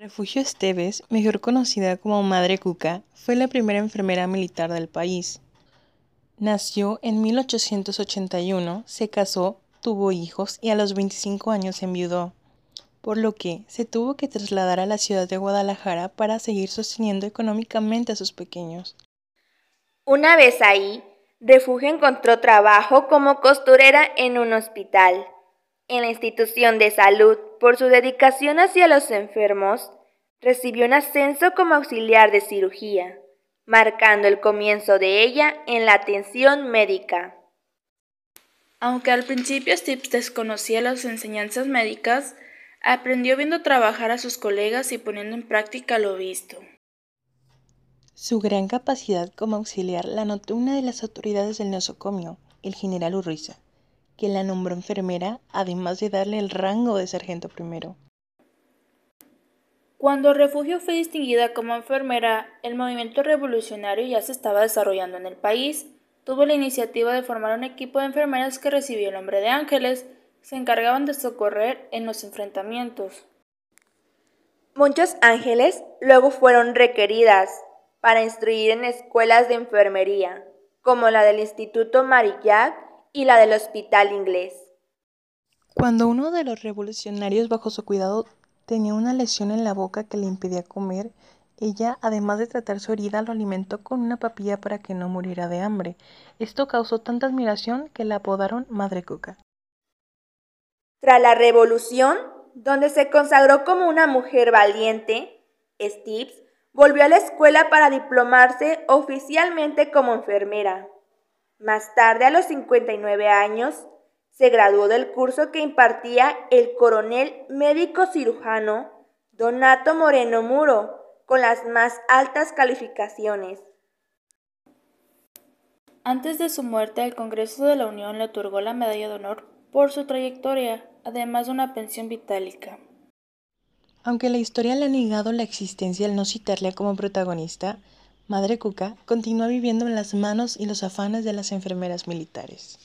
Refugio Esteves, mejor conocida como Madre Cuca, fue la primera enfermera militar del país. Nació en 1881, se casó, tuvo hijos y a los 25 años enviudó, por lo que se tuvo que trasladar a la ciudad de Guadalajara para seguir sosteniendo económicamente a sus pequeños. Una vez ahí, Refugio encontró trabajo como costurera en un hospital en la institución de salud por su dedicación hacia los enfermos, recibió un ascenso como auxiliar de cirugía, marcando el comienzo de ella en la atención médica. Aunque al principio Steve desconocía las enseñanzas médicas, aprendió viendo trabajar a sus colegas y poniendo en práctica lo visto. Su gran capacidad como auxiliar la notó una de las autoridades del nosocomio, el general Urriza, que la nombró enfermera, además de darle el rango de sargento primero. Cuando Refugio fue distinguida como enfermera, el movimiento revolucionario ya se estaba desarrollando en el país. Tuvo la iniciativa de formar un equipo de enfermeras que recibió el nombre de ángeles, se encargaban de socorrer en los enfrentamientos. Muchos ángeles luego fueron requeridas para instruir en escuelas de enfermería, como la del Instituto Marillac y la del hospital inglés. Cuando uno de los revolucionarios bajo su cuidado tenía una lesión en la boca que le impedía comer, ella, además de tratar su herida, lo alimentó con una papilla para que no muriera de hambre. Esto causó tanta admiración que la apodaron Madre Cuca. Tras la revolución, donde se consagró como una mujer valiente, Steve volvió a la escuela para diplomarse oficialmente como enfermera. Más tarde, a los 59 años, se graduó del curso que impartía el coronel médico cirujano Donato Moreno Muro, con las más altas calificaciones. Antes de su muerte, el Congreso de la Unión le otorgó la Medalla de Honor por su trayectoria, además de una pensión vitálica. Aunque la historia le ha negado la existencia al no citarle como protagonista, Madre Cuca continúa viviendo en las manos y los afanes de las enfermeras militares.